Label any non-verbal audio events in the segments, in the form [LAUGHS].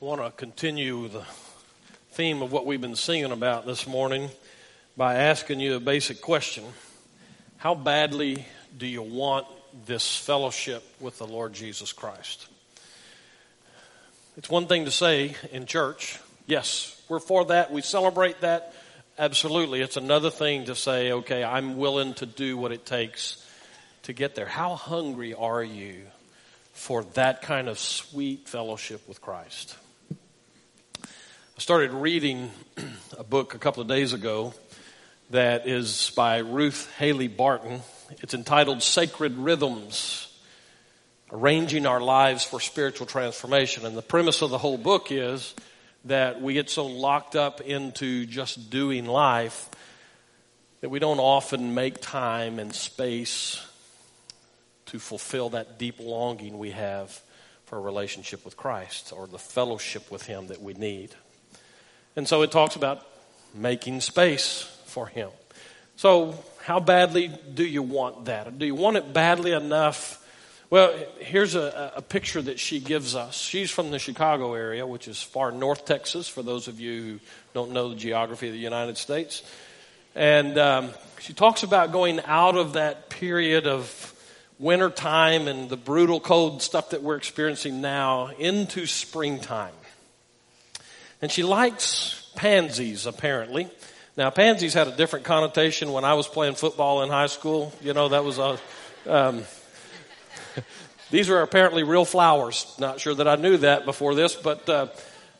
I want to continue the theme of what we've been singing about this morning by asking you a basic question How badly do you want this fellowship with the Lord Jesus Christ? It's one thing to say in church, yes, we're for that, we celebrate that. Absolutely. It's another thing to say, okay, I'm willing to do what it takes to get there. How hungry are you for that kind of sweet fellowship with Christ? I started reading a book a couple of days ago that is by Ruth Haley Barton. It's entitled Sacred Rhythms Arranging Our Lives for Spiritual Transformation. And the premise of the whole book is that we get so locked up into just doing life that we don't often make time and space to fulfill that deep longing we have for a relationship with Christ or the fellowship with Him that we need. And so it talks about making space for Him. So, how badly do you want that? Do you want it badly enough? Well, here's a, a, picture that she gives us. She's from the Chicago area, which is far north Texas, for those of you who don't know the geography of the United States. And um, she talks about going out of that period of wintertime and the brutal cold stuff that we're experiencing now into springtime. And she likes pansies, apparently. Now, pansies had a different connotation when I was playing football in high school. You know, that was a. Um, [LAUGHS] these are apparently real flowers. Not sure that I knew that before this, but uh,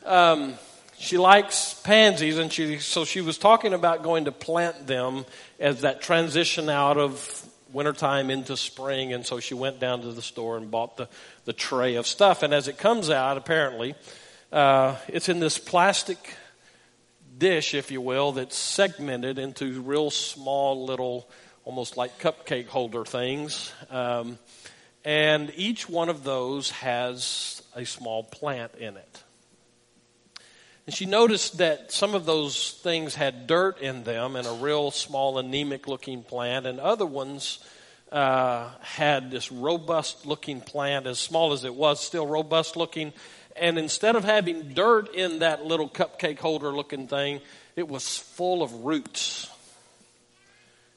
um, she likes pansies, and she so she was talking about going to plant them as that transition out of wintertime into spring, and so she went down to the store and bought the the tray of stuff. And as it comes out, apparently, uh, it's in this plastic dish, if you will, that's segmented into real small little, almost like cupcake holder things. Um, and each one of those has a small plant in it. And she noticed that some of those things had dirt in them and a real small anemic looking plant, and other ones uh, had this robust looking plant, as small as it was, still robust looking, and instead of having dirt in that little cupcake holder looking thing, it was full of roots.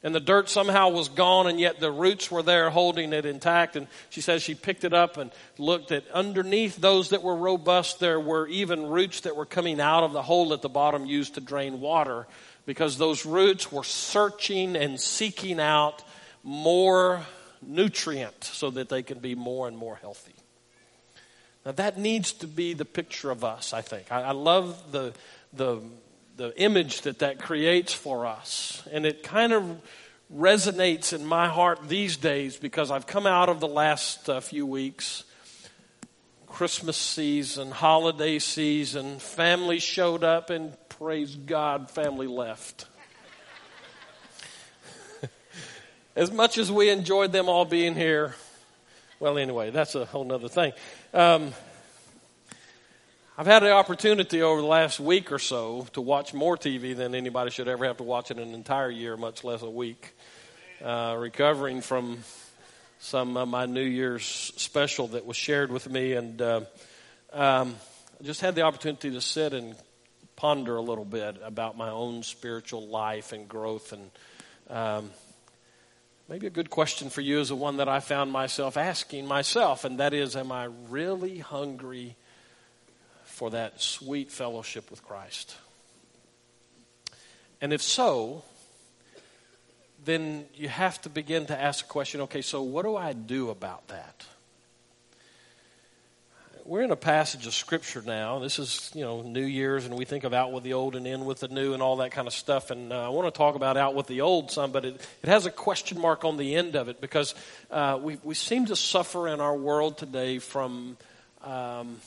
And the dirt somehow was gone, and yet the roots were there holding it intact. And she says she picked it up and looked at underneath those that were robust, there were even roots that were coming out of the hole at the bottom used to drain water because those roots were searching and seeking out more nutrient so that they could be more and more healthy. Now that needs to be the picture of us, I think. I, I love the, the, the image that that creates for us. And it kind of resonates in my heart these days because I've come out of the last uh, few weeks. Christmas season, holiday season, family showed up, and praise God, family left. [LAUGHS] as much as we enjoyed them all being here, well, anyway, that's a whole other thing. Um, I've had the opportunity over the last week or so to watch more TV than anybody should ever have to watch in an entire year, much less a week. Uh, recovering from some of my New Year's special that was shared with me, and uh, um, I just had the opportunity to sit and ponder a little bit about my own spiritual life and growth and um, Maybe a good question for you is the one that I found myself asking myself, and that is Am I really hungry for that sweet fellowship with Christ? And if so, then you have to begin to ask the question okay, so what do I do about that? We're in a passage of scripture now. This is, you know, New Year's, and we think of out with the old and in with the new and all that kind of stuff. And uh, I want to talk about out with the old some, but it, it has a question mark on the end of it because uh, we, we seem to suffer in our world today from um,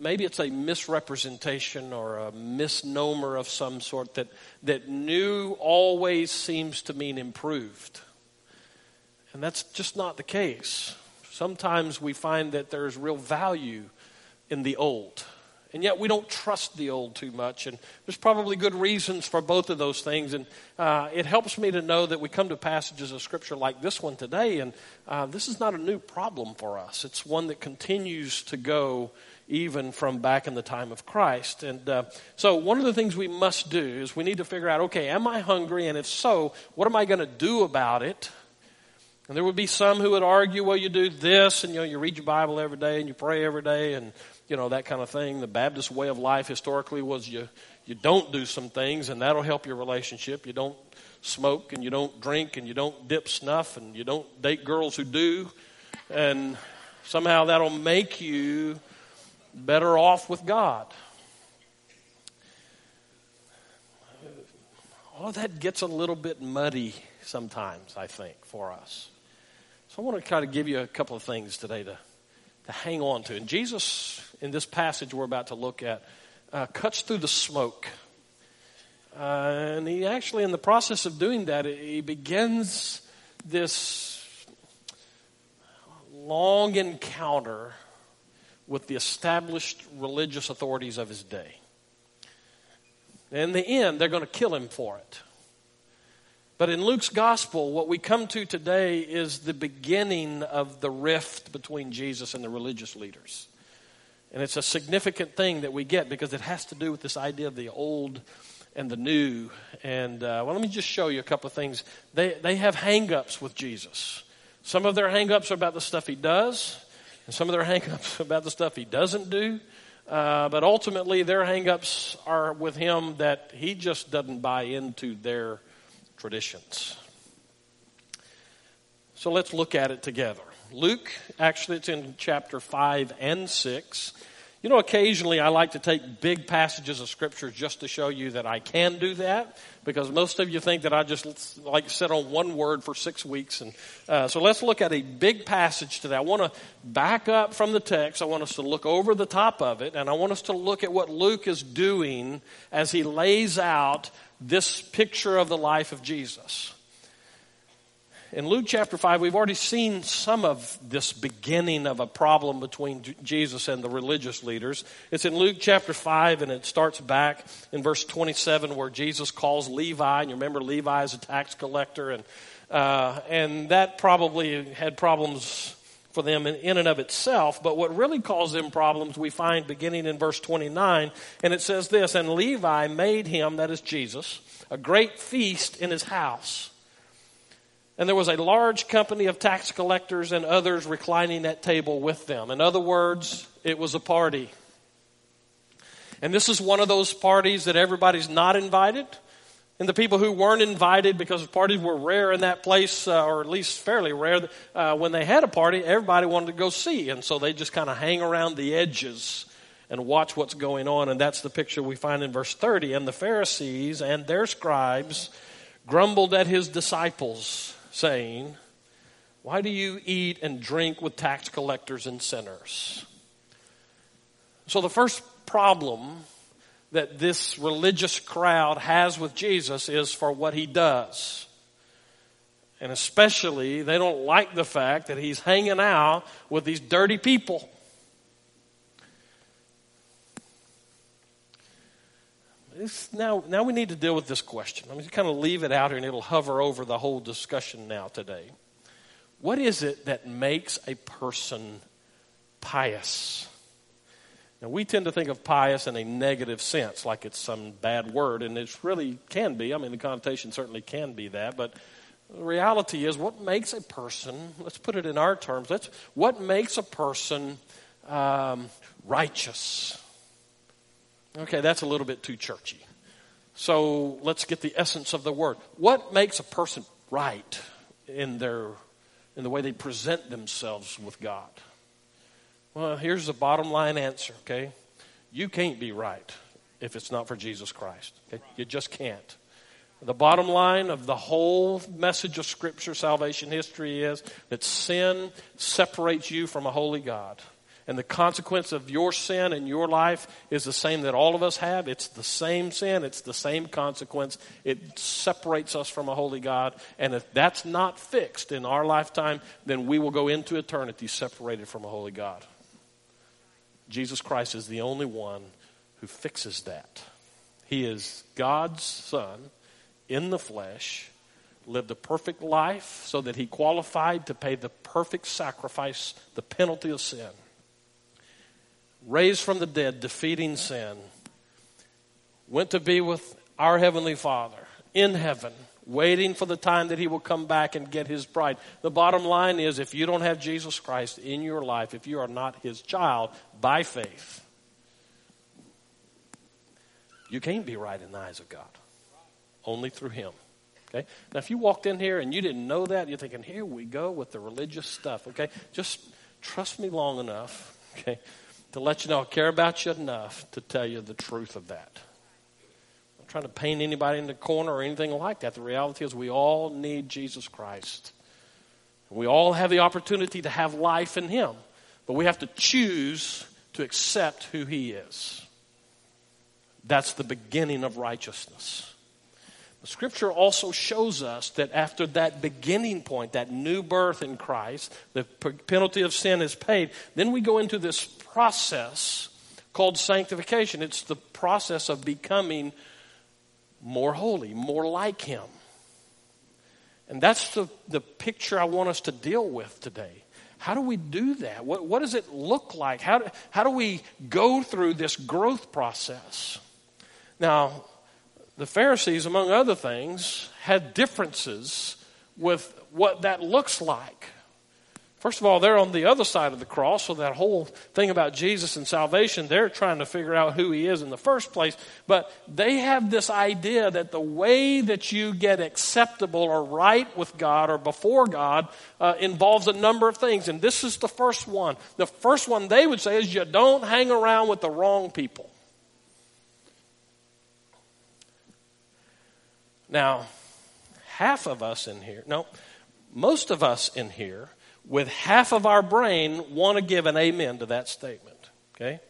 maybe it's a misrepresentation or a misnomer of some sort that, that new always seems to mean improved. And that's just not the case. Sometimes we find that there's real value in the old. And yet we don't trust the old too much. And there's probably good reasons for both of those things. And uh, it helps me to know that we come to passages of Scripture like this one today. And uh, this is not a new problem for us, it's one that continues to go even from back in the time of Christ. And uh, so, one of the things we must do is we need to figure out okay, am I hungry? And if so, what am I going to do about it? And there would be some who would argue, well, you do this, and you know, you read your Bible every day, and you pray every day, and you know that kind of thing. The Baptist way of life historically was you you don't do some things, and that'll help your relationship. You don't smoke, and you don't drink, and you don't dip snuff, and you don't date girls who do, and somehow that'll make you better off with God. All of that gets a little bit muddy sometimes, I think, for us. So I want to kind of give you a couple of things today to, to hang on to. And Jesus, in this passage we're about to look at, uh, cuts through the smoke. Uh, and he actually, in the process of doing that, he begins this long encounter with the established religious authorities of his day. In the end, they're going to kill him for it. But in Luke's gospel, what we come to today is the beginning of the rift between Jesus and the religious leaders. And it's a significant thing that we get because it has to do with this idea of the old and the new. And uh, well, let me just show you a couple of things. They, they have hangups with Jesus. Some of their hangups are about the stuff he does, and some of their [LAUGHS] hangups about the stuff he doesn't do. Uh, but ultimately, their hangups are with him that he just doesn't buy into their traditions. So let's look at it together. Luke, actually, it's in chapter 5 and 6. You know, occasionally I like to take big passages of scripture just to show you that I can do that because most of you think that I just like sit on one word for six weeks. And uh, so let's look at a big passage today. I want to back up from the text. I want us to look over the top of it, and I want us to look at what Luke is doing as he lays out this picture of the life of Jesus. In Luke chapter 5, we've already seen some of this beginning of a problem between Jesus and the religious leaders. It's in Luke chapter 5, and it starts back in verse 27 where Jesus calls Levi. And you remember Levi is a tax collector, and, uh, and that probably had problems for them in, in and of itself. But what really caused them problems, we find beginning in verse 29, and it says this And Levi made him, that is Jesus, a great feast in his house and there was a large company of tax collectors and others reclining at table with them. In other words, it was a party. And this is one of those parties that everybody's not invited. And the people who weren't invited, because parties were rare in that place, uh, or at least fairly rare, uh, when they had a party, everybody wanted to go see. And so they just kind of hang around the edges and watch what's going on. And that's the picture we find in verse 30. And the Pharisees and their scribes grumbled at his disciples saying, Why do you eat and drink with tax collectors and sinners? So, the first problem that this religious crowd has with Jesus is for what he does. And especially, they don't like the fact that he's hanging out with these dirty people. This, now, now we need to deal with this question. I'm going to kind of leave it out here and it'll hover over the whole discussion now today. What is it that makes a person pious? Now, we tend to think of pious in a negative sense, like it's some bad word, and it really can be. I mean, the connotation certainly can be that, but the reality is what makes a person, let's put it in our terms, let's, what makes a person um, righteous? Okay, that's a little bit too churchy. So let's get the essence of the word. What makes a person right in their in the way they present themselves with God? Well, here's the bottom line answer, okay? You can't be right if it's not for Jesus Christ. Okay? You just can't. The bottom line of the whole message of Scripture, salvation history, is that sin separates you from a holy God and the consequence of your sin in your life is the same that all of us have. It's the same sin, it's the same consequence. It separates us from a holy God. And if that's not fixed in our lifetime, then we will go into eternity separated from a holy God. Jesus Christ is the only one who fixes that. He is God's Son in the flesh, lived a perfect life so that he qualified to pay the perfect sacrifice, the penalty of sin. Raised from the dead, defeating sin, went to be with our Heavenly Father in heaven, waiting for the time that He will come back and get His bride. The bottom line is if you don't have Jesus Christ in your life, if you are not His child by faith, you can't be right in the eyes of God. Only through Him. Okay? Now, if you walked in here and you didn't know that, you're thinking, here we go with the religious stuff. Okay? Just trust me long enough, okay, to let you know I care about you enough to tell you the truth of that. I'm not trying to paint anybody in the corner or anything like that. The reality is we all need Jesus Christ. We all have the opportunity to have life in Him, but we have to choose to accept who He is. That's the beginning of righteousness. The scripture also shows us that after that beginning point, that new birth in Christ, the penalty of sin is paid, then we go into this process called sanctification. It's the process of becoming more holy, more like Him. And that's the, the picture I want us to deal with today. How do we do that? What, what does it look like? How do, how do we go through this growth process? Now, the Pharisees, among other things, had differences with what that looks like. First of all, they're on the other side of the cross, so that whole thing about Jesus and salvation, they're trying to figure out who he is in the first place. But they have this idea that the way that you get acceptable or right with God or before God uh, involves a number of things. And this is the first one. The first one they would say is you don't hang around with the wrong people. Now, half of us in here, no, most of us in here, with half of our brain, want to give an amen to that statement. Okay?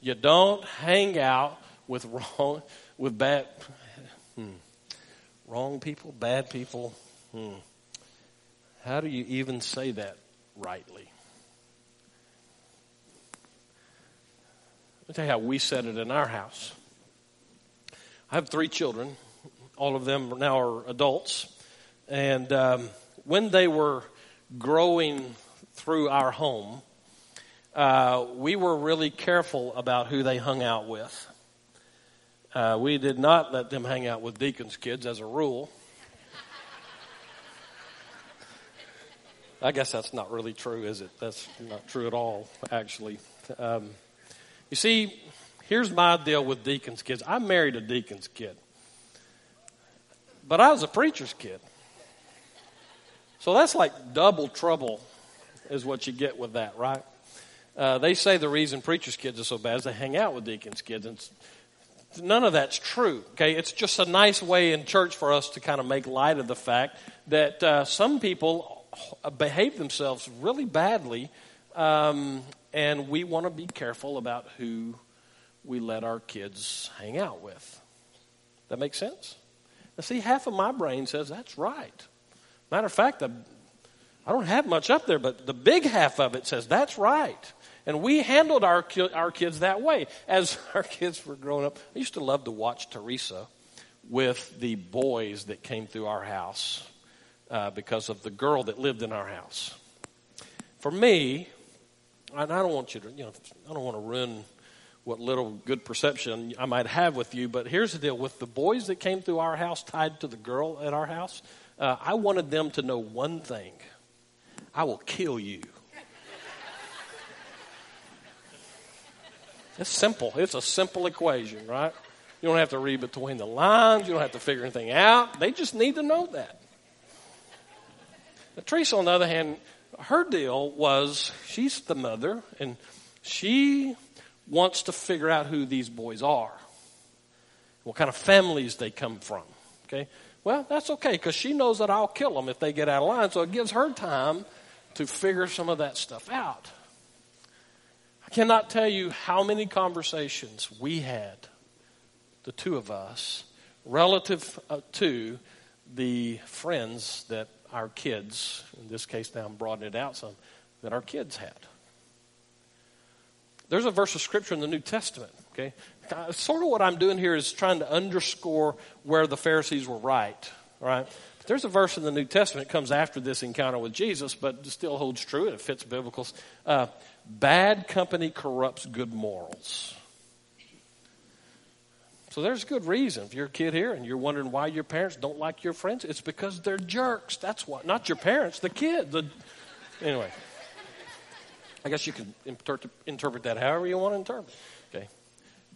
You don't hang out with wrong, with bad, hmm, wrong people, bad people. Hmm. How do you even say that rightly? Let me tell you how we said it in our house. I have three children all of them now are adults. And um, when they were growing through our home, uh, we were really careful about who they hung out with. Uh, we did not let them hang out with deacons' kids as a rule. I guess that's not really true, is it? That's not true at all, actually. Um, you see, here's my deal with deacons' kids. I married a deacon's kid. But I was a preacher's kid. So that's like double trouble, is what you get with that, right? Uh, they say the reason preachers' kids are so bad is they hang out with deacons' kids. And none of that's true, okay? It's just a nice way in church for us to kind of make light of the fact that uh, some people behave themselves really badly, um, and we want to be careful about who we let our kids hang out with. That makes sense? Now, see, half of my brain says that's right. Matter of fact, the, I don't have much up there, but the big half of it says that's right. And we handled our, our kids that way. As [LAUGHS] our kids were growing up, I used to love to watch Teresa with the boys that came through our house uh, because of the girl that lived in our house. For me, and I don't want you to, you know, I don't want to ruin what little good perception I might have with you, but here's the deal with the boys that came through our house tied to the girl at our house, uh, I wanted them to know one thing I will kill you. It's simple. It's a simple equation, right? You don't have to read between the lines. You don't have to figure anything out. They just need to know that. Now, Teresa, on the other hand, her deal was she's the mother, and she wants to figure out who these boys are, what kind of families they come from. Okay? Well, that's okay because she knows that I'll kill them if they get out of line, so it gives her time to figure some of that stuff out. I cannot tell you how many conversations we had, the two of us, relative uh, to the friends that our kids, in this case now I'm broadening it out some, that our kids had. There's a verse of scripture in the New Testament, okay? Sort of what I'm doing here is trying to underscore where the Pharisees were right, right? there's a verse in the New Testament that comes after this encounter with Jesus, but still holds true. and It fits biblical. Uh, bad company corrupts good morals. So there's good reason. If you're a kid here and you're wondering why your parents don't like your friends, it's because they're jerks. That's what. Not your parents, the kid. The, anyway, I guess you can inter- interpret that however you want to interpret. Okay,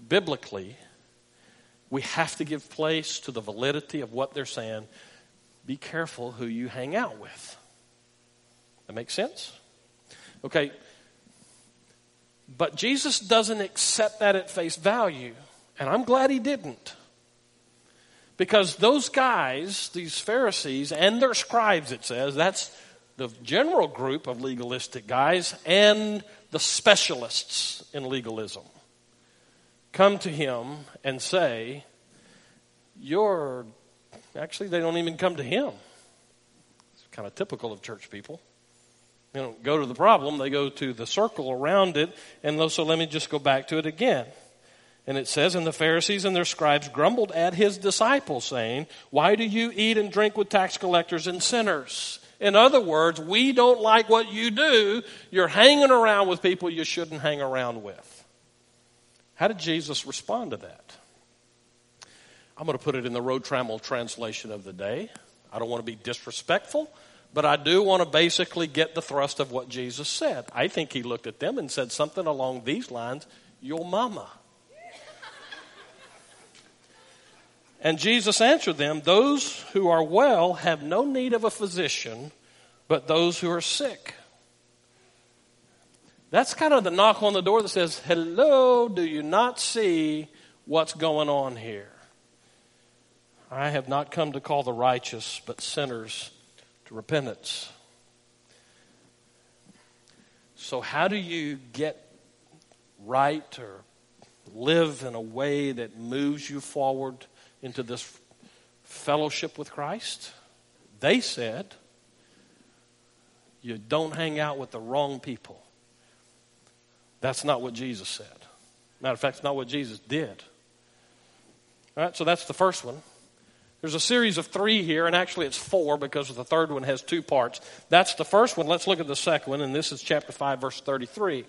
biblically, we have to give place to the validity of what they're saying. Be careful who you hang out with. That makes sense. Okay, but Jesus doesn't accept that at face value. And I'm glad he didn't. Because those guys, these Pharisees and their scribes, it says, that's the general group of legalistic guys and the specialists in legalism, come to him and say, You're. Actually, they don't even come to him. It's kind of typical of church people. They don't go to the problem, they go to the circle around it. And so let me just go back to it again. And it says, And the Pharisees and their scribes grumbled at his disciples, saying, Why do you eat and drink with tax collectors and sinners? In other words, we don't like what you do. You're hanging around with people you shouldn't hang around with. How did Jesus respond to that? I'm going to put it in the Road Trammel translation of the day. I don't want to be disrespectful, but I do want to basically get the thrust of what Jesus said. I think he looked at them and said something along these lines Your mama. And Jesus answered them, Those who are well have no need of a physician, but those who are sick. That's kind of the knock on the door that says, Hello, do you not see what's going on here? I have not come to call the righteous, but sinners to repentance. So, how do you get right or live in a way that moves you forward into this fellowship with Christ? They said, you don't hang out with the wrong people. That's not what Jesus said. Matter of fact, it's not what Jesus did. All right, so that's the first one. There's a series of three here, and actually it's four because the third one has two parts. That's the first one. Let's look at the second one, and this is chapter 5, verse 33.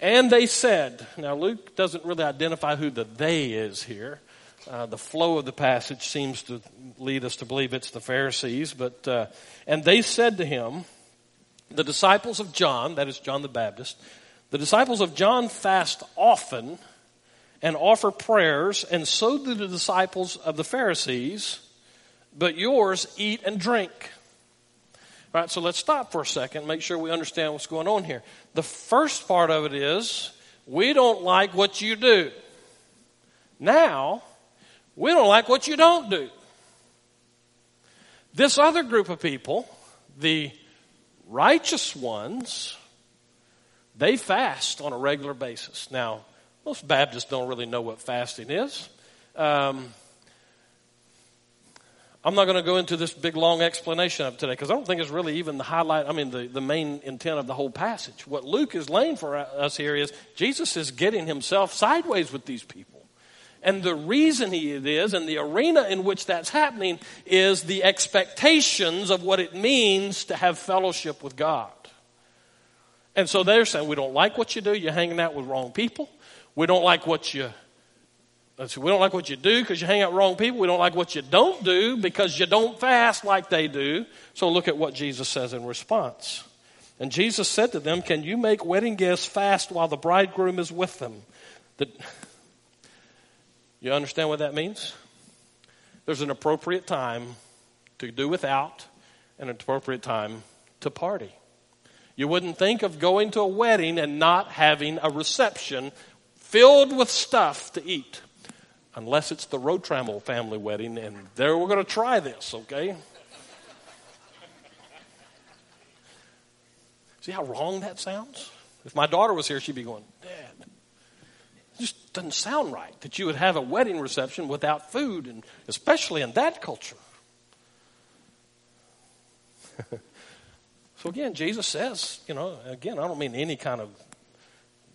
And they said, now Luke doesn't really identify who the they is here. Uh, the flow of the passage seems to lead us to believe it's the Pharisees, but uh, and they said to him, the disciples of John, that is John the Baptist, the disciples of John fast often and offer prayers, and so do the disciples of the Pharisees, but yours eat and drink. All right, so let's stop for a second, make sure we understand what's going on here. The first part of it is we don't like what you do. Now, we don't like what you don't do. This other group of people, the righteous ones, they fast on a regular basis. Now, most Baptists don't really know what fasting is. Um, I'm not going to go into this big long explanation of today because I don't think it's really even the highlight, I mean, the, the main intent of the whole passage. What Luke is laying for us here is Jesus is getting himself sideways with these people. And the reason he is and the arena in which that's happening, is the expectations of what it means to have fellowship with God. And so they're saying, we don't like what you do. You're hanging out with wrong people. We don't like what you we don't like what you do because you hang out with wrong people. We don't like what you don't do because you don't fast like they do. So look at what Jesus says in response. And Jesus said to them, Can you make wedding guests fast while the bridegroom is with them? The, you understand what that means? There's an appropriate time to do without and an appropriate time to party. You wouldn't think of going to a wedding and not having a reception filled with stuff to eat. Unless it's the Road Trammel family wedding, and there we're going to try this, okay? See how wrong that sounds? If my daughter was here, she'd be going, Dad, just doesn't sound right that you would have a wedding reception without food, and especially in that culture. [LAUGHS] so again, Jesus says, you know, again, I don't mean any kind of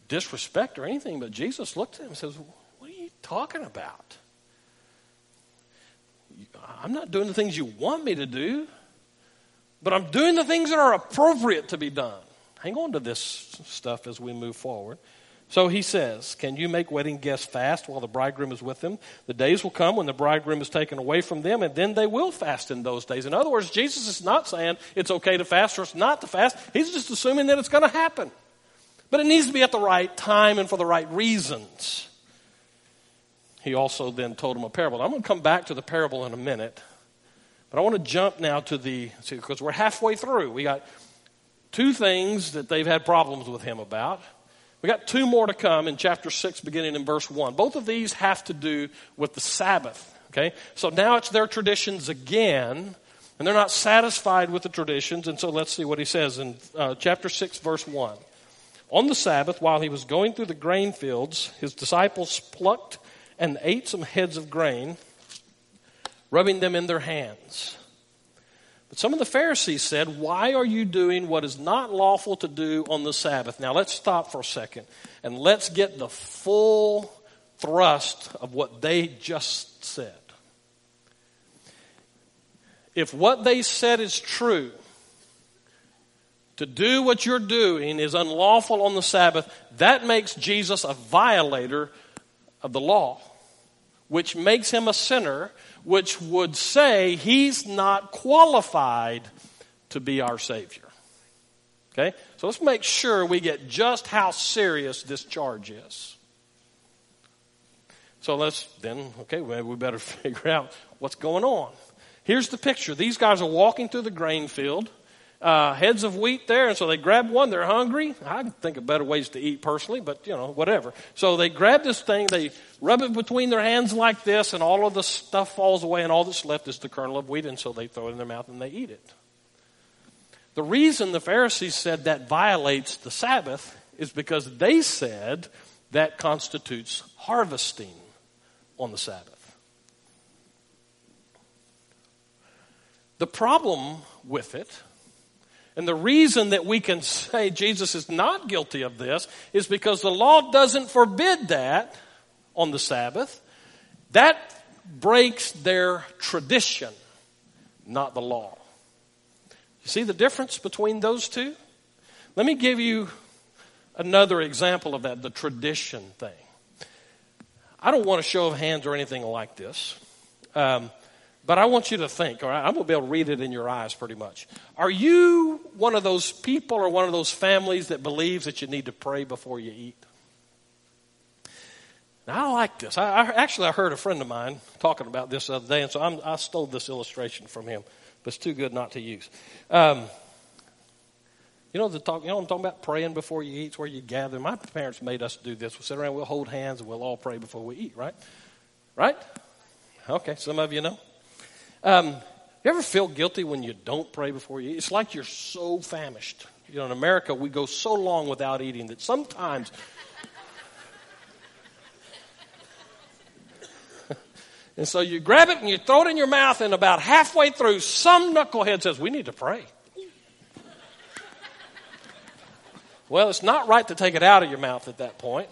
disrespect or anything, but Jesus looked at him and says, What are you talking about? I'm not doing the things you want me to do, but I'm doing the things that are appropriate to be done. Hang on to this stuff as we move forward. So he says, Can you make wedding guests fast while the bridegroom is with them? The days will come when the bridegroom is taken away from them, and then they will fast in those days. In other words, Jesus is not saying it's okay to fast or it's not to fast. He's just assuming that it's going to happen. But it needs to be at the right time and for the right reasons. He also then told him a parable. I'm going to come back to the parable in a minute. But I want to jump now to the, see, because we're halfway through. We got two things that they've had problems with him about. We got two more to come in chapter 6, beginning in verse 1. Both of these have to do with the Sabbath. Okay? So now it's their traditions again, and they're not satisfied with the traditions. And so let's see what he says in uh, chapter 6, verse 1. On the Sabbath, while he was going through the grain fields, his disciples plucked and ate some heads of grain, rubbing them in their hands. But some of the Pharisees said, Why are you doing what is not lawful to do on the Sabbath? Now let's stop for a second and let's get the full thrust of what they just said. If what they said is true, to do what you're doing is unlawful on the Sabbath, that makes Jesus a violator of the law, which makes him a sinner, which would say he's not qualified to be our Savior. Okay? So let's make sure we get just how serious this charge is. So let's then, okay, maybe we better [LAUGHS] figure out what's going on. Here's the picture. These guys are walking through the grain field uh, heads of wheat there, and so they grab one. They're hungry. I can think of better ways to eat personally, but you know, whatever. So they grab this thing, they rub it between their hands like this, and all of the stuff falls away, and all that's left is the kernel of wheat, and so they throw it in their mouth and they eat it. The reason the Pharisees said that violates the Sabbath is because they said that constitutes harvesting on the Sabbath. The problem with it and the reason that we can say Jesus is not guilty of this is because the law doesn't forbid that on the Sabbath. That breaks their tradition, not the law. You see the difference between those two? Let me give you another example of that, the tradition thing. I don't want a show of hands or anything like this. Um, but I want you to think, all right? I'm going to be able to read it in your eyes pretty much. Are you one of those people or one of those families that believes that you need to pray before you eat? Now, I like this. I, I, actually, I heard a friend of mine talking about this the other day, and so I'm, i stole this illustration from him, but it's too good not to use. Um, you know the talk. You know I'm talking about praying before you eat. Where you gather. My parents made us do this. We'll sit around, we'll hold hands, and we'll all pray before we eat. Right? Right? Okay. Some of you know. Um, you ever feel guilty when you don't pray before you eat? It's like you're so famished. You know, in America, we go so long without eating that sometimes. [LAUGHS] and so you grab it and you throw it in your mouth, and about halfway through, some knucklehead says, We need to pray. well, it's not right to take it out of your mouth at that point.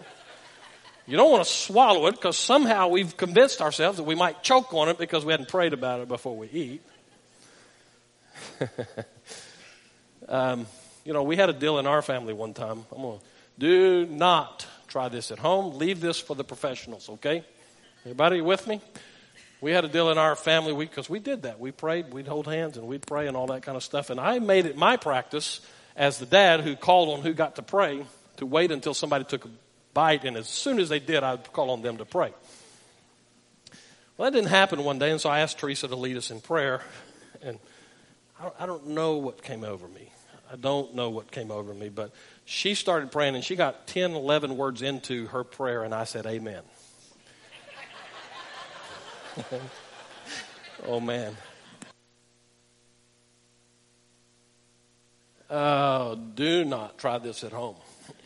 You don't want to swallow it because somehow we've convinced ourselves that we might choke on it because we hadn't prayed about it before we eat. [LAUGHS] um, you know, we had a deal in our family one time. I'm going to do not try this at home. Leave this for the professionals, okay? Everybody with me? We had a deal in our family because we did that. We prayed, we'd hold hands, and we'd pray and all that kind of stuff. And I made it my practice as the dad who called on who got to pray to wait until somebody took a bite, and as soon as they did, I'd call on them to pray. Well, that didn't happen one day, and so I asked Teresa to lead us in prayer, and I don't know what came over me. I don't know what came over me, but she started praying, and she got 10, 11 words into her prayer, and I said, Amen. [LAUGHS] oh, man. Oh, do not try this at home.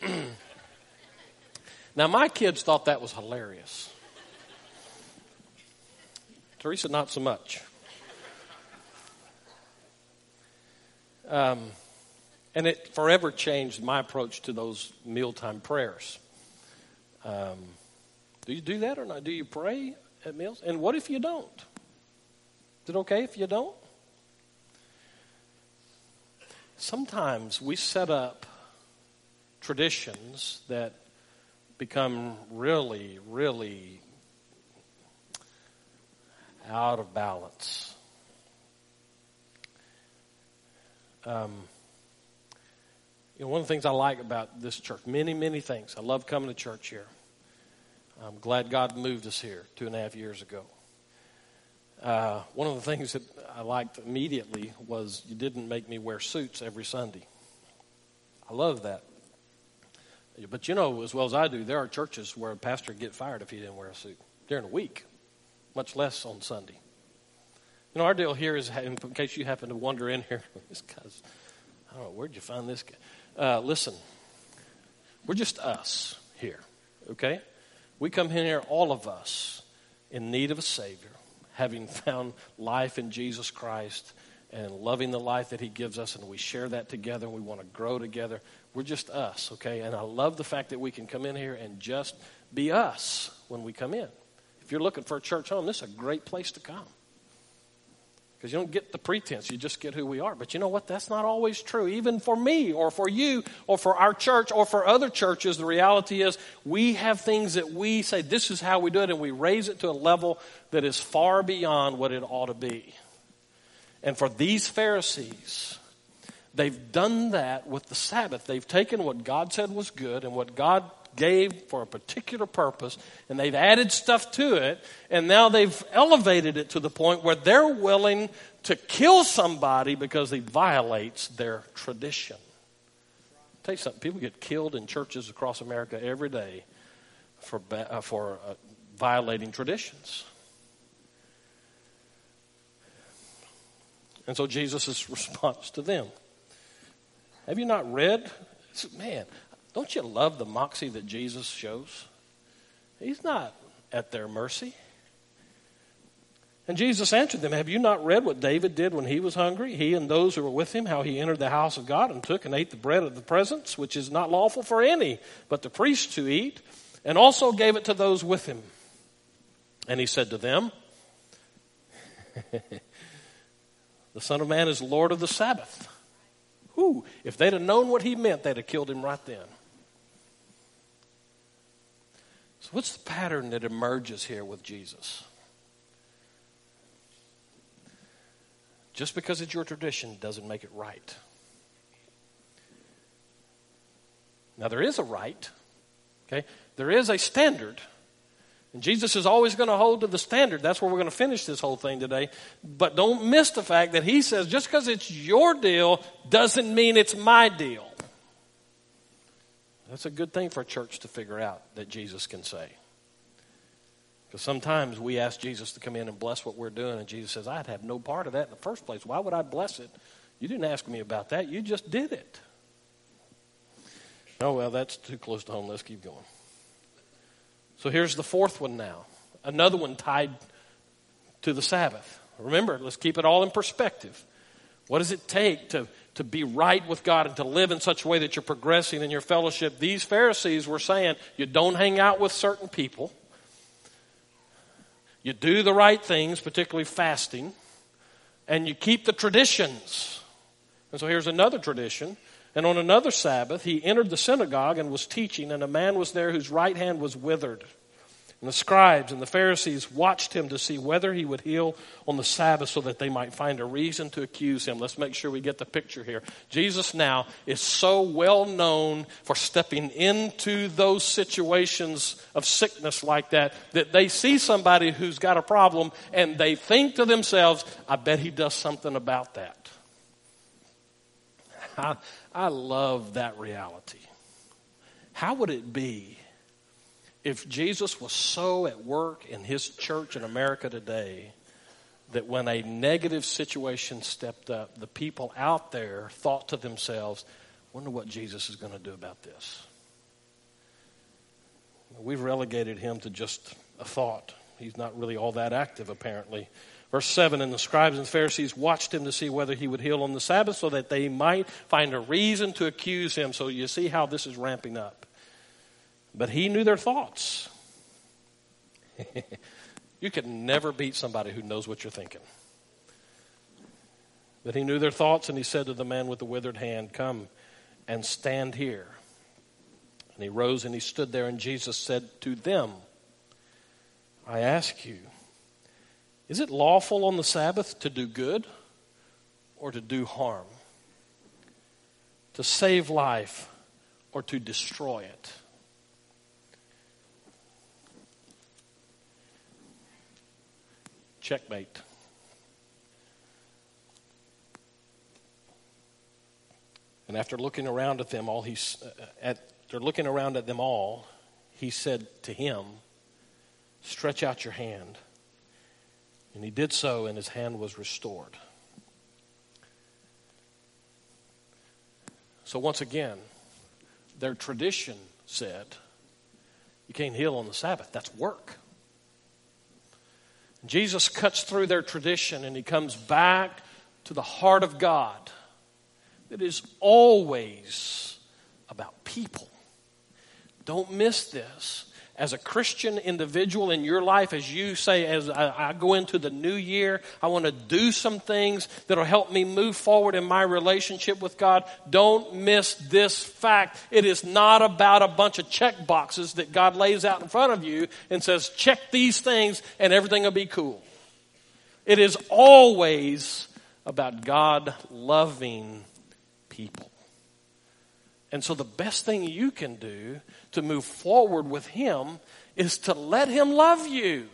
[CLEARS THROAT] Now, my kids thought that was hilarious. Teresa, not so much. Um, and it forever changed my approach to those mealtime prayers. Um, do you do that or not? Do you pray at meals? And what if you don't? Is it okay if you don't? Sometimes we set up traditions that become really, really out of balance. Um, you know, one of the things I like about this church, many, many things. I love coming to church here. I'm glad God moved us here two and a half years ago. Uh, one of the things that I liked immediately was you didn't make me wear suits every Sunday. I love that. But you know as well as I do, there are churches where a pastor would get fired if he didn't wear a suit during the week, much less on Sunday. You know, our deal here is, in case you happen to wander in here, [LAUGHS] this guy's, I don't know, where'd you find this guy? Uh, listen, we're just us here, okay? We come in here, all of us, in need of a Savior having [LAUGHS] found life in Jesus Christ and loving the life that He gives us, and we share that together, and we want to grow together. We're just us, okay? And I love the fact that we can come in here and just be us when we come in. If you're looking for a church home, this is a great place to come. Because you don't get the pretense, you just get who we are. But you know what? That's not always true. Even for me, or for you, or for our church, or for other churches, the reality is we have things that we say, this is how we do it, and we raise it to a level that is far beyond what it ought to be. And for these Pharisees, they've done that with the Sabbath. They've taken what God said was good and what God gave for a particular purpose, and they've added stuff to it, and now they've elevated it to the point where they're willing to kill somebody because he violates their tradition. I'll tell you something, people get killed in churches across America every day for, uh, for uh, violating traditions. And so Jesus' [LAUGHS] response to them. Have you not read? Man, don't you love the moxie that Jesus shows? He's not at their mercy. And Jesus answered them, Have you not read what David did when he was hungry? He and those who were with him, how he entered the house of God and took and ate the bread of the presence, which is not lawful for any but the priests to eat, and also gave it to those with him. And he said to them, [LAUGHS] The Son of Man is Lord of the Sabbath. Who? If they'd have known what he meant, they'd have killed him right then. So, what's the pattern that emerges here with Jesus? Just because it's your tradition doesn't make it right. Now, there is a right, okay? There is a standard. And Jesus is always going to hold to the standard. That's where we're going to finish this whole thing today. But don't miss the fact that he says just because it's your deal doesn't mean it's my deal. That's a good thing for a church to figure out that Jesus can say. Because sometimes we ask Jesus to come in and bless what we're doing, and Jesus says, I'd have no part of that in the first place. Why would I bless it? You didn't ask me about that, you just did it. Oh, well, that's too close to home. Let's keep going. So here's the fourth one now. Another one tied to the Sabbath. Remember, let's keep it all in perspective. What does it take to to be right with God and to live in such a way that you're progressing in your fellowship. These Pharisees were saying you don't hang out with certain people. You do the right things, particularly fasting, and you keep the traditions. And so here's another tradition. And on another Sabbath, he entered the synagogue and was teaching, and a man was there whose right hand was withered. And the scribes and the Pharisees watched him to see whether he would heal on the Sabbath so that they might find a reason to accuse him. Let's make sure we get the picture here. Jesus now is so well known for stepping into those situations of sickness like that that they see somebody who's got a problem and they think to themselves, I bet he does something about that. I, I love that reality. How would it be if Jesus was so at work in his church in America today that when a negative situation stepped up, the people out there thought to themselves, wonder what Jesus is going to do about this. We've relegated him to just a thought. He's not really all that active, apparently. Verse 7 And the scribes and Pharisees watched him to see whether he would heal on the Sabbath so that they might find a reason to accuse him. So you see how this is ramping up. But he knew their thoughts. [LAUGHS] you can never beat somebody who knows what you're thinking. But he knew their thoughts, and he said to the man with the withered hand, Come and stand here. And he rose and he stood there, and Jesus said to them, I ask you, is it lawful on the Sabbath to do good or to do harm? To save life or to destroy it? Checkmate. And after looking around at them all, he's uh, at, after looking around at them all, he said to him, "Stretch out your hand." And he did so, and his hand was restored. So once again, their tradition said, "You can't heal on the Sabbath. That's work." Jesus cuts through their tradition, and he comes back to the heart of God that is always about people. Don't miss this. As a Christian individual in your life, as you say, as I, I go into the new year, I want to do some things that'll help me move forward in my relationship with God. Don't miss this fact. It is not about a bunch of check boxes that God lays out in front of you and says, check these things and everything will be cool. It is always about God loving people. And so, the best thing you can do to move forward with Him is to let Him love you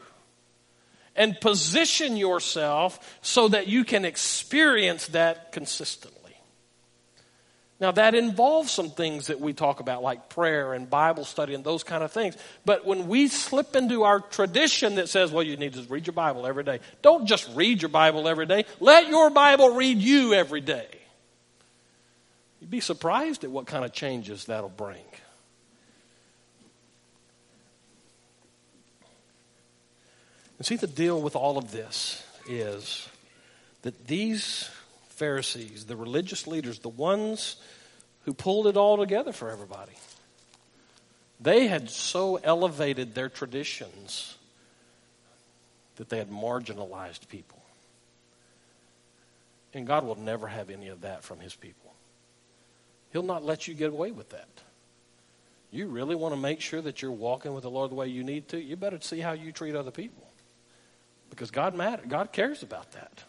and position yourself so that you can experience that consistently. Now, that involves some things that we talk about, like prayer and Bible study and those kind of things. But when we slip into our tradition that says, well, you need to read your Bible every day, don't just read your Bible every day. Let your Bible read you every day. You'd be surprised at what kind of changes that'll bring. And see, the deal with all of this is that these Pharisees, the religious leaders, the ones who pulled it all together for everybody, they had so elevated their traditions that they had marginalized people. And God will never have any of that from his people. He'll not let you get away with that. You really want to make sure that you're walking with the Lord the way you need to, you better see how you treat other people. Because God matters. God cares about that.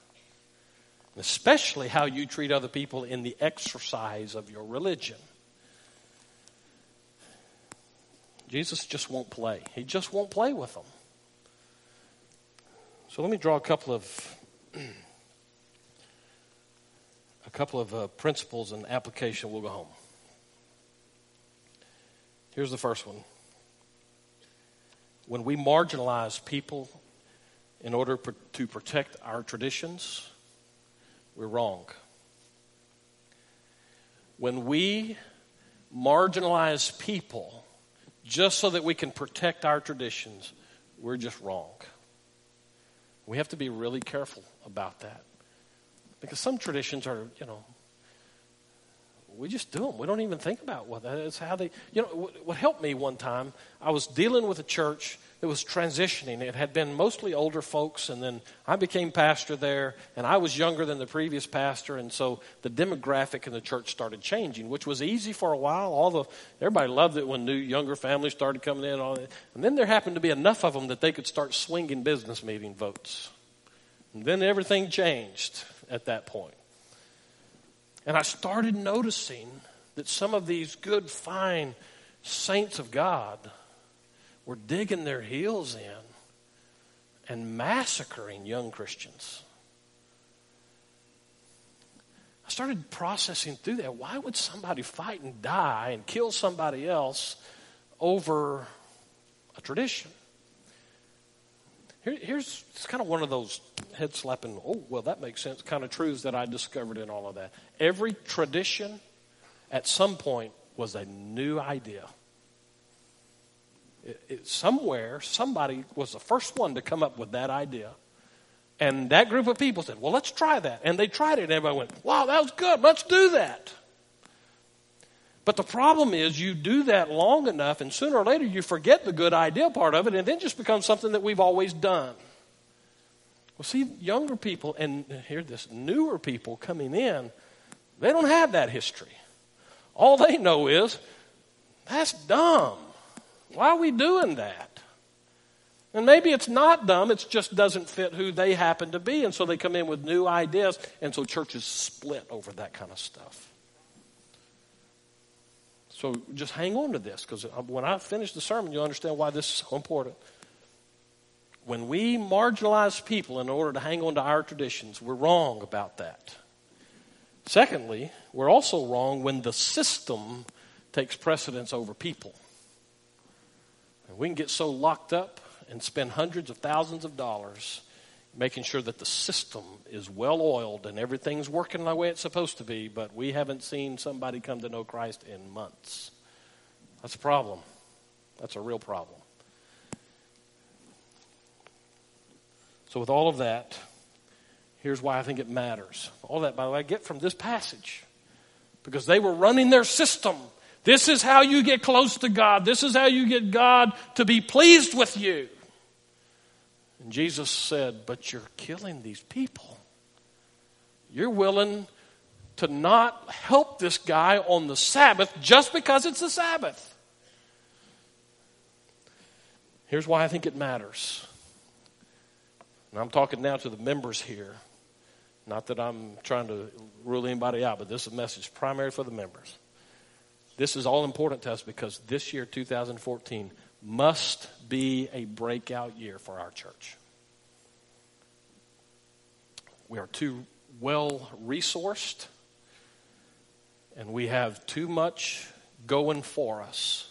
especially how you treat other people in the exercise of your religion. Jesus just won't play. He just won't play with them. So let me draw a couple of [CLEARS THROAT] couple of uh, principles and application. We'll go home. Here's the first one. When we marginalize people in order to protect our traditions, we're wrong. When we marginalize people just so that we can protect our traditions, we're just wrong. We have to be really careful about that. Because some traditions are, you know, we just do them. We don't even think about what that is. How they, you know, what helped me one time, I was dealing with a church that was transitioning. It had been mostly older folks, and then I became pastor there, and I was younger than the previous pastor, and so the demographic in the church started changing, which was easy for a while. All the everybody loved it when new younger families started coming in, all that. and then there happened to be enough of them that they could start swinging business meeting votes. And then everything changed at that point. And I started noticing that some of these good, fine saints of God were digging their heels in and massacring young Christians. I started processing through that. Why would somebody fight and die and kill somebody else over a tradition? Here, here's it's kind of one of those head slapping, oh, well, that makes sense kind of truths that I discovered in all of that. Every tradition at some point was a new idea. It, it, somewhere, somebody was the first one to come up with that idea. And that group of people said, well, let's try that. And they tried it, and everybody went, wow, that was good. Let's do that. But the problem is, you do that long enough, and sooner or later you forget the good idea part of it, and then just becomes something that we've always done. Well, see, younger people and hear this newer people coming in, they don't have that history. All they know is that's dumb. Why are we doing that? And maybe it's not dumb, it just doesn't fit who they happen to be. And so they come in with new ideas, and so churches split over that kind of stuff. So just hang on to this, because when I finish the sermon, you'll understand why this is so important. When we marginalize people in order to hang on to our traditions, we're wrong about that. Secondly, we're also wrong when the system takes precedence over people. And we can get so locked up and spend hundreds of thousands of dollars making sure that the system is well oiled and everything's working the way it's supposed to be, but we haven't seen somebody come to know Christ in months. That's a problem. That's a real problem. So, with all of that, here's why I think it matters. All that, by the way, I get from this passage because they were running their system. This is how you get close to God. This is how you get God to be pleased with you. And Jesus said, But you're killing these people. You're willing to not help this guy on the Sabbath just because it's the Sabbath. Here's why I think it matters. And I'm talking now to the members here. Not that I'm trying to rule anybody out, but this is a message primary for the members. This is all important to us because this year, 2014, must be a breakout year for our church. We are too well resourced, and we have too much going for us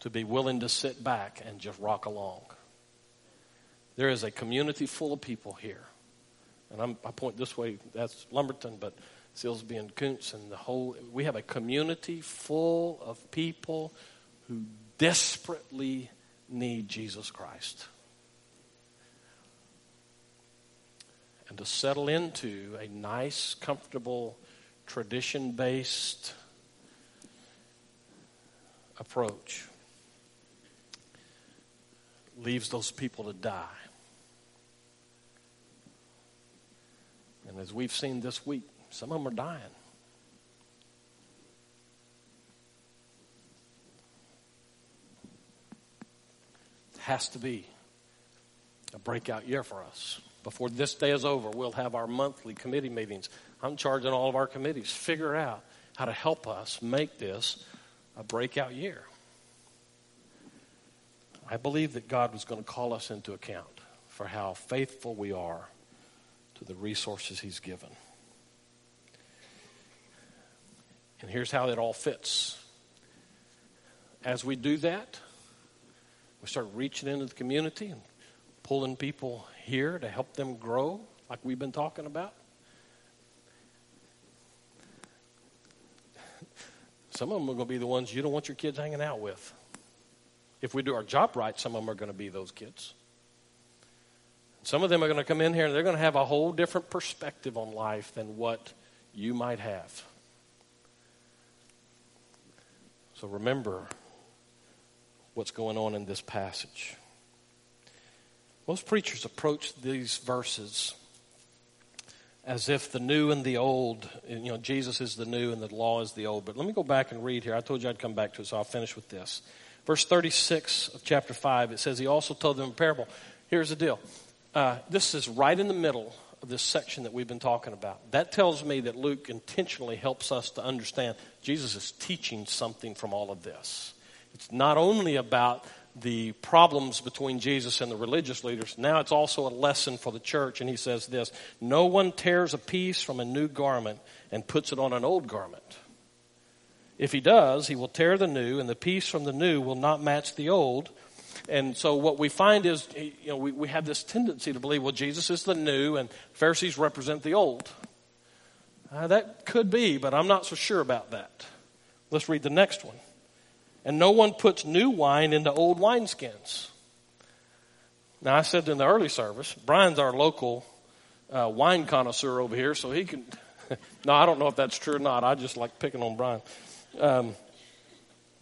to be willing to sit back and just rock along. There is a community full of people here. And I'm, i point this way, that's Lumberton, but Silsbee and Kountze and the whole, we have a community full of people who desperately need Jesus Christ. And to settle into a nice, comfortable, tradition based approach leaves those people to die. And as we've seen this week, some of them are dying. It has to be a breakout year for us. Before this day is over, we'll have our monthly committee meetings. I'm charging all of our committees figure out how to help us make this a breakout year. I believe that God was going to call us into account for how faithful we are to the resources He's given. And here's how it all fits. As we do that, we start reaching into the community and pulling people here to help them grow, like we've been talking about. Some of them are going to be the ones you don't want your kids hanging out with. If we do our job right, some of them are going to be those kids. Some of them are going to come in here and they're going to have a whole different perspective on life than what you might have. So remember what's going on in this passage. Most preachers approach these verses as if the new and the old, you know, Jesus is the new and the law is the old. But let me go back and read here. I told you I'd come back to it, so I'll finish with this. Verse 36 of chapter 5, it says, He also told them a parable. Here's the deal. Uh, this is right in the middle of this section that we've been talking about. That tells me that Luke intentionally helps us to understand Jesus is teaching something from all of this. It's not only about the problems between Jesus and the religious leaders, now it's also a lesson for the church. And he says this No one tears a piece from a new garment and puts it on an old garment. If he does, he will tear the new, and the piece from the new will not match the old. And so what we find is, you know, we, we have this tendency to believe, well, Jesus is the new, and Pharisees represent the old. Uh, that could be, but I'm not so sure about that. Let's read the next one. And no one puts new wine into old wineskins. Now, I said in the early service, Brian's our local uh, wine connoisseur over here, so he can. [LAUGHS] no, I don't know if that's true or not. I just like picking on Brian. Um,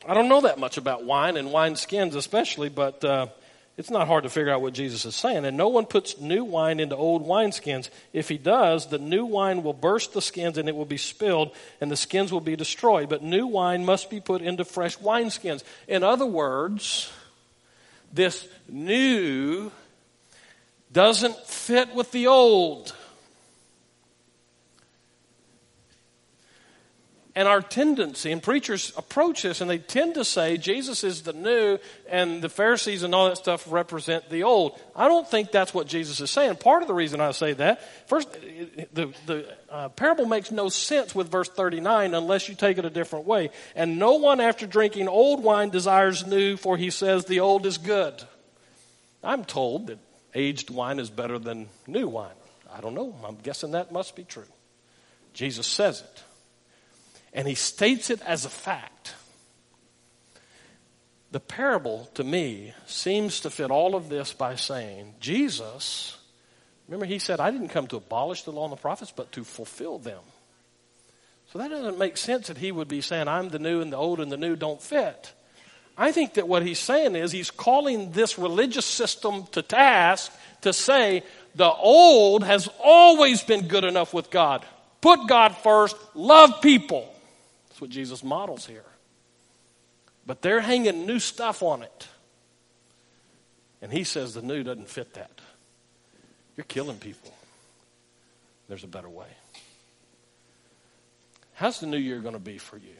I don't know that much about wine and wine skins, especially, but uh, it's not hard to figure out what Jesus is saying. And no one puts new wine into old wineskins. If he does, the new wine will burst the skins and it will be spilled, and the skins will be destroyed. But new wine must be put into fresh wineskins. In other words, this new doesn't fit with the old. And our tendency, and preachers approach this, and they tend to say Jesus is the new, and the Pharisees and all that stuff represent the old. I don't think that's what Jesus is saying. Part of the reason I say that, first, the, the uh, parable makes no sense with verse 39 unless you take it a different way. And no one after drinking old wine desires new, for he says the old is good. I'm told that aged wine is better than new wine. I don't know. I'm guessing that must be true. Jesus says it. And he states it as a fact. The parable, to me, seems to fit all of this by saying, Jesus, remember, he said, I didn't come to abolish the law and the prophets, but to fulfill them. So that doesn't make sense that he would be saying, I'm the new and the old and the new don't fit. I think that what he's saying is he's calling this religious system to task to say the old has always been good enough with God. Put God first, love people. What Jesus models here. But they're hanging new stuff on it. And he says the new doesn't fit that. You're killing people. There's a better way. How's the new year going to be for you?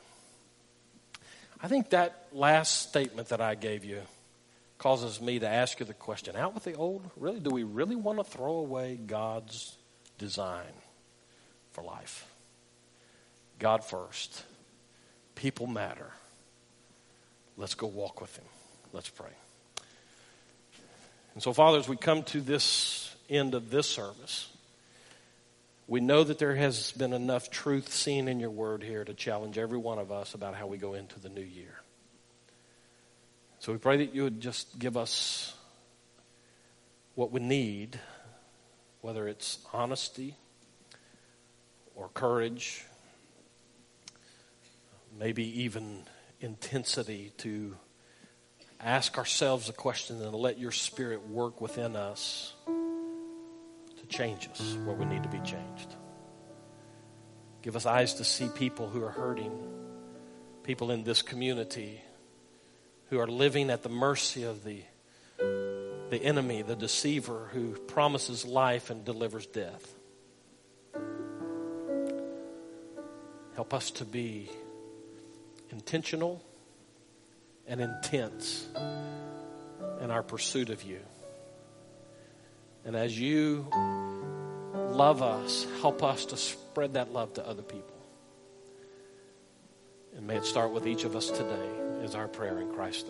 I think that last statement that I gave you causes me to ask you the question out with the old? Really? Do we really want to throw away God's design for life? God first. People matter. Let's go walk with Him. Let's pray. And so, Father, as we come to this end of this service, we know that there has been enough truth seen in your word here to challenge every one of us about how we go into the new year. So we pray that you would just give us what we need, whether it's honesty or courage, maybe even intensity to ask ourselves a question and let your spirit work within us to change us where we need to be changed. Give us eyes to see people who are hurting, people in this community who are living at the mercy of the, the enemy, the deceiver who promises life and delivers death. Help us to be intentional and intense in our pursuit of you. And as you love us, help us to spread that love to other people. And may it start with each of us today, is our prayer in Christ's name.